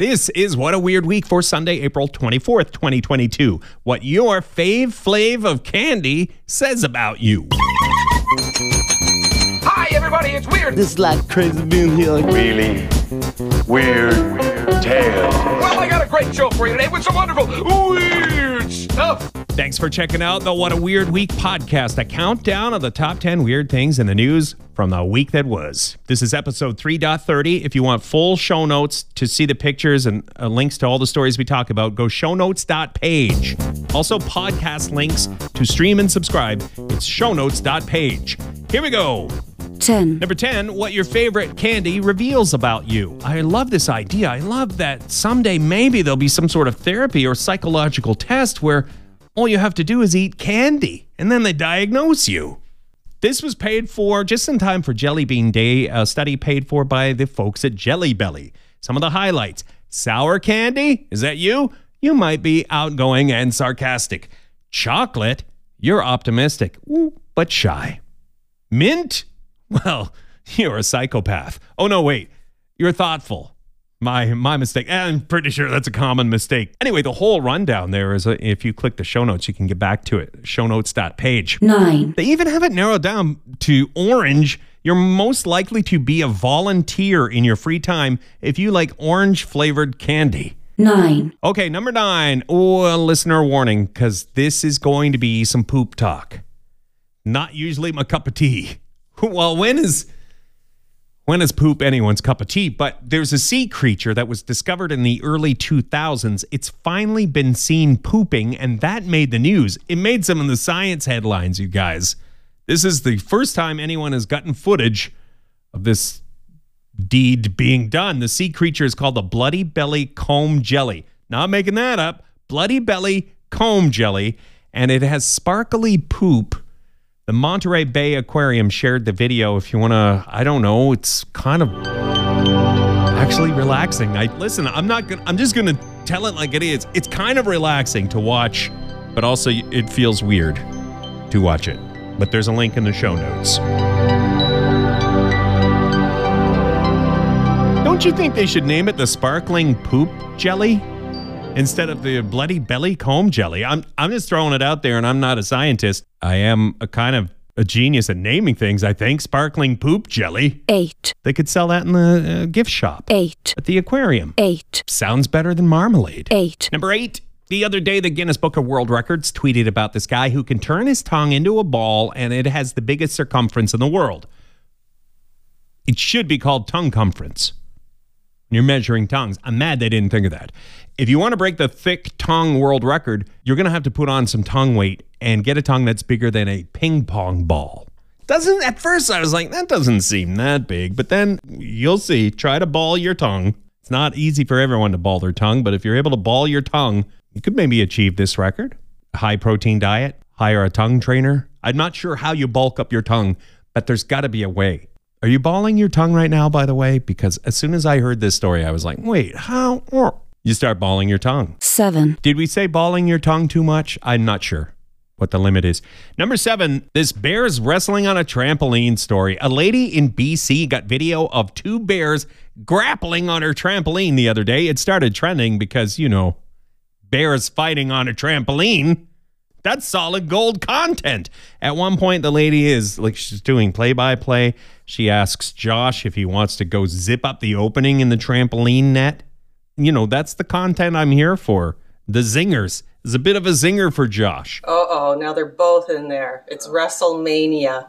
This is What a Weird Week for Sunday, April 24th, 2022. What your fave flave of candy says about you. Hi, everybody, it's weird. This is like crazy being here. Like, really weird tales. Well, I got a great show for you today with some wonderful weird stuff. Thanks for checking out the What a Weird Week podcast, a countdown of the top 10 weird things in the news from the week that was. This is episode 3.30. If you want full show notes to see the pictures and uh, links to all the stories we talk about, go shownotes.page. Also, podcast links to stream and subscribe. It's shownotes.page. Here we go. 10. Number 10, what your favorite candy reveals about you. I love this idea. I love that someday maybe there'll be some sort of therapy or psychological test where all you have to do is eat candy and then they diagnose you. This was paid for just in time for Jelly Bean Day, a study paid for by the folks at Jelly Belly. Some of the highlights sour candy, is that you? You might be outgoing and sarcastic. Chocolate, you're optimistic, but shy. Mint, well, you're a psychopath. Oh no, wait. You're thoughtful. My my mistake. Eh, I'm pretty sure that's a common mistake. Anyway, the whole rundown there is a, if you click the show notes, you can get back to it. Shownotes.page. 9. They even have it narrowed down to orange. You're most likely to be a volunteer in your free time if you like orange flavored candy. 9. Okay, number nine. Oh, a listener warning, because this is going to be some poop talk. Not usually my cup of tea. Well, when is when is poop anyone's cup of tea? But there's a sea creature that was discovered in the early 2000s. It's finally been seen pooping, and that made the news. It made some of the science headlines, you guys. This is the first time anyone has gotten footage of this deed being done. The sea creature is called the bloody belly comb jelly. Not making that up. Bloody belly comb jelly, and it has sparkly poop. The Monterey Bay Aquarium shared the video. If you want to, I don't know, it's kind of actually relaxing. I listen. I'm not gonna. I'm just gonna tell it like it is. It's kind of relaxing to watch, but also it feels weird to watch it. But there's a link in the show notes. Don't you think they should name it the sparkling poop jelly instead of the bloody belly comb jelly? I'm I'm just throwing it out there, and I'm not a scientist. I am a kind of a genius at naming things. I think sparkling poop jelly. 8. They could sell that in the uh, gift shop 8. at the aquarium. 8. Sounds better than marmalade. 8. Number eight. The other day, the Guinness Book of World Records tweeted about this guy who can turn his tongue into a ball and it has the biggest circumference in the world. It should be called tongue conference. You're measuring tongues. I'm mad they didn't think of that. If you want to break the thick tongue world record, you're going to have to put on some tongue weight and get a tongue that's bigger than a ping pong ball. Doesn't at first I was like that doesn't seem that big, but then you'll see. Try to ball your tongue. It's not easy for everyone to ball their tongue, but if you're able to ball your tongue, you could maybe achieve this record. High protein diet, hire a tongue trainer. I'm not sure how you bulk up your tongue, but there's got to be a way. Are you balling your tongue right now, by the way? Because as soon as I heard this story, I was like, wait, how? You start balling your tongue. 7. Did we say balling your tongue too much? I'm not sure what the limit is. Number seven, this bears wrestling on a trampoline story. A lady in BC got video of two bears grappling on her trampoline the other day. It started trending because, you know, bears fighting on a trampoline. That's solid gold content. At one point, the lady is like, she's doing play by play. She asks Josh if he wants to go zip up the opening in the trampoline net. You know, that's the content I'm here for. The zingers. It's a bit of a zinger for Josh. Uh oh, now they're both in there. It's WrestleMania.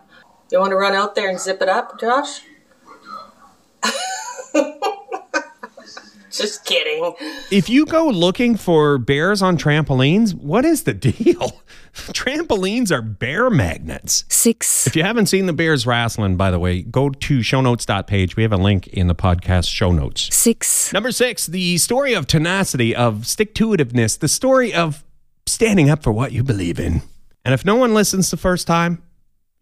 You want to run out there and zip it up, Josh? Just kidding. If you go looking for bears on trampolines, what is the deal? Trampolines are bear magnets. 6. If you haven't seen the Bears wrestling, by the way, go to shownotes.page. We have a link in the podcast show notes. 6. Number six, the story of tenacity, of stick to itiveness, the story of standing up for what you believe in. And if no one listens the first time,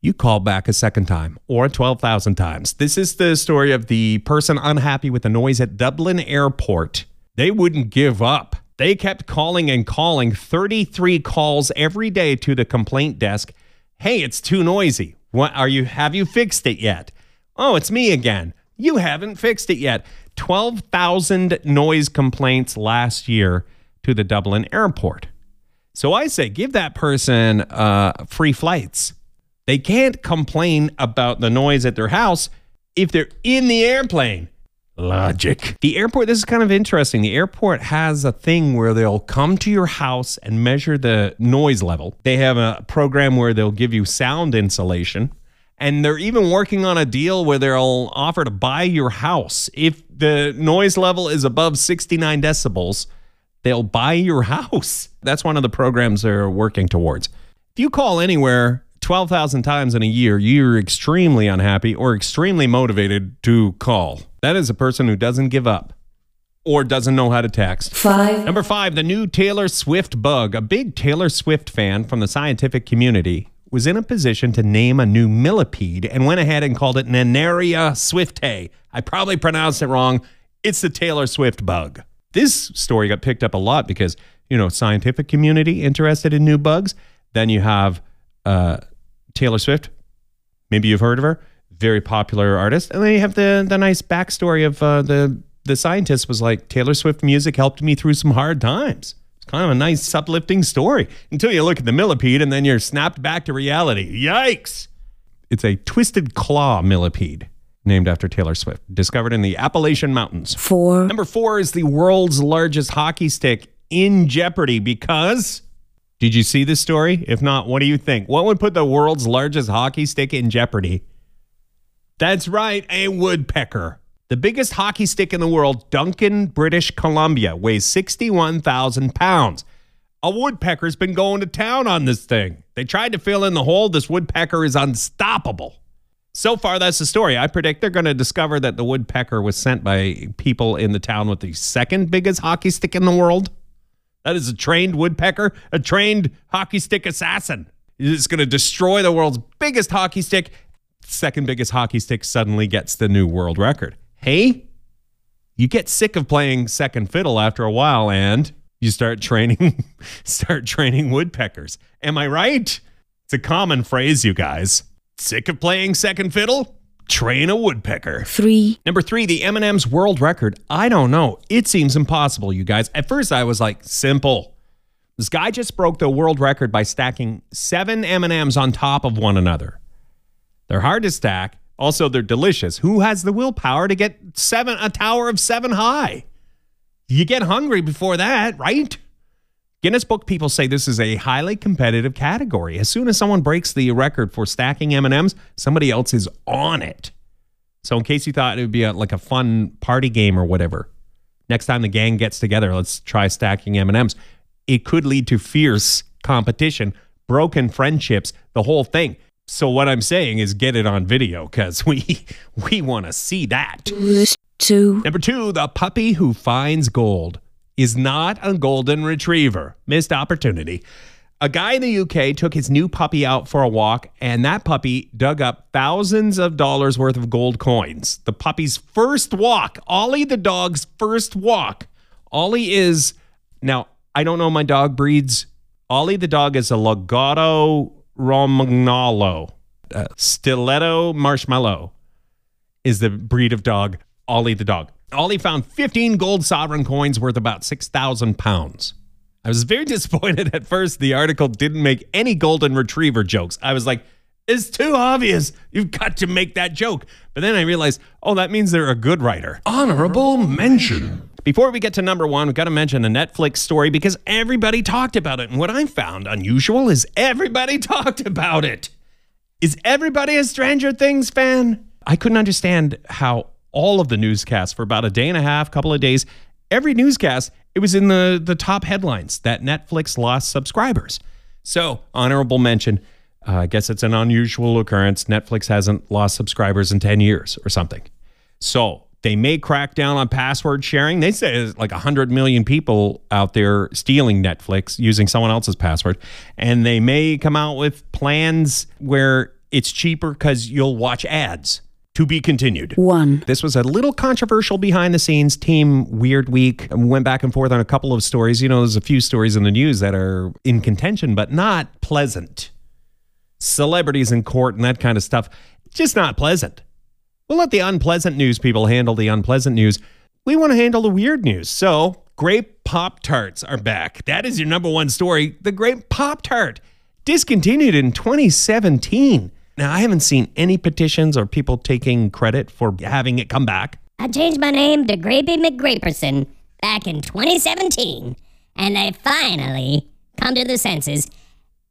you call back a second time or 12,000 times. This is the story of the person unhappy with the noise at Dublin Airport. They wouldn't give up. They kept calling and calling 33 calls every day to the complaint desk. Hey, it's too noisy. What are you have you fixed it yet? Oh, it's me again. You haven't fixed it yet. 12,000 noise complaints last year to the Dublin airport. So I say give that person uh, free flights. They can't complain about the noise at their house if they're in the airplane. Logic. The airport, this is kind of interesting. The airport has a thing where they'll come to your house and measure the noise level. They have a program where they'll give you sound insulation. And they're even working on a deal where they'll offer to buy your house. If the noise level is above 69 decibels, they'll buy your house. That's one of the programs they're working towards. If you call anywhere 12,000 times in a year, you're extremely unhappy or extremely motivated to call. That is a person who doesn't give up or doesn't know how to text. Five. Number five, the new Taylor Swift bug. A big Taylor Swift fan from the scientific community was in a position to name a new millipede and went ahead and called it Nannaria swiftae. I probably pronounced it wrong. It's the Taylor Swift bug. This story got picked up a lot because, you know, scientific community interested in new bugs. Then you have uh, Taylor Swift. Maybe you've heard of her. Very popular artist. And then you have the the nice backstory of uh, the the scientist was like Taylor Swift music helped me through some hard times. It's kind of a nice uplifting story until you look at the millipede and then you're snapped back to reality. Yikes! It's a twisted claw millipede named after Taylor Swift, discovered in the Appalachian Mountains. Four. Number four is the world's largest hockey stick in jeopardy because. Did you see this story? If not, what do you think? What would put the world's largest hockey stick in jeopardy? That's right, a woodpecker. The biggest hockey stick in the world, Duncan, British Columbia, weighs 61,000 pounds. A woodpecker's been going to town on this thing. They tried to fill in the hole. This woodpecker is unstoppable. So far, that's the story. I predict they're going to discover that the woodpecker was sent by people in the town with the second biggest hockey stick in the world. That is a trained woodpecker, a trained hockey stick assassin. It's going to destroy the world's biggest hockey stick. Second biggest hockey stick suddenly gets the new world record. Hey, you get sick of playing second fiddle after a while and you start training start training woodpeckers. Am I right? It's a common phrase, you guys. Sick of playing second fiddle? Train a woodpecker. Three. Number three, the M&M's world record. I don't know. It seems impossible, you guys. At first, I was like, simple. This guy just broke the world record by stacking seven M&Ms on top of one another. They're hard to stack. Also, they're delicious. Who has the willpower to get seven a tower of seven high? You get hungry before that, right? Guinness Book people say this is a highly competitive category. As soon as someone breaks the record for stacking M&Ms, somebody else is on it. So in case you thought it would be a, like a fun party game or whatever, next time the gang gets together, let's try stacking M&Ms. It could lead to fierce competition, broken friendships, the whole thing. So what I'm saying is get it on video cuz we we want to see that. Two. Number 2, the puppy who finds gold is not a golden retriever. Missed opportunity. A guy in the UK took his new puppy out for a walk, and that puppy dug up thousands of dollars worth of gold coins. The puppy's first walk, Ollie the dog's first walk. Ollie is, now, I don't know my dog breeds. Ollie the dog is a Lagotto Romagnolo. Uh, Stiletto Marshmallow is the breed of dog, Ollie the dog. Ollie found 15 gold sovereign coins worth about 6,000 pounds. I was very disappointed at first. The article didn't make any golden retriever jokes. I was like, it's too obvious. You've got to make that joke. But then I realized, oh, that means they're a good writer. Honorable mention. Before we get to number one, we've got to mention a Netflix story because everybody talked about it. And what I found unusual is everybody talked about it. Is everybody a Stranger Things fan? I couldn't understand how all of the newscasts for about a day and a half, couple of days, every newscast, it was in the, the top headlines that Netflix lost subscribers. So, honorable mention. Uh, I guess it's an unusual occurrence. Netflix hasn't lost subscribers in 10 years or something. So, they may crack down on password sharing. They say there's like 100 million people out there stealing Netflix using someone else's password. And they may come out with plans where it's cheaper because you'll watch ads. To be continued. One. This was a little controversial behind the scenes team weird week. We went back and forth on a couple of stories. You know, there's a few stories in the news that are in contention, but not pleasant. Celebrities in court and that kind of stuff, just not pleasant. We'll let the unpleasant news people handle the unpleasant news. We want to handle the weird news. So, grape Pop Tarts are back. That is your number one story. The grape Pop Tart discontinued in 2017. Now, I haven't seen any petitions or people taking credit for having it come back. I changed my name to Grapey McGraperson back in 2017, and I finally come to the senses,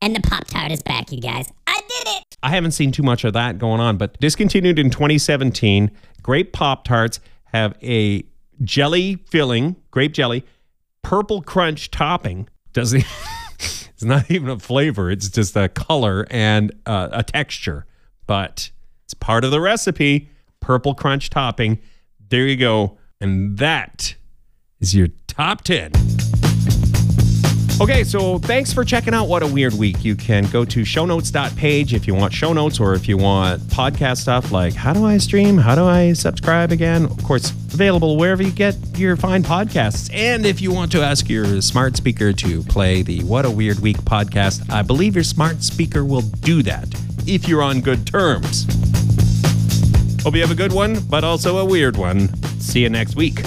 and the Pop Tart is back, you guys. I did it! I haven't seen too much of that going on, but discontinued in 2017. Grape Pop Tarts have a jelly filling, grape jelly, purple crunch topping. Doesn't it's not even a flavor; it's just a color and uh, a texture. But it's part of the recipe. Purple crunch topping. There you go, and that is your top ten. Okay, so thanks for checking out What a Weird Week. You can go to shownotes.page if you want show notes or if you want podcast stuff like how do I stream? How do I subscribe again? Of course, available wherever you get your fine podcasts. And if you want to ask your smart speaker to play the What a Weird Week podcast, I believe your smart speaker will do that if you're on good terms. Hope you have a good one, but also a weird one. See you next week.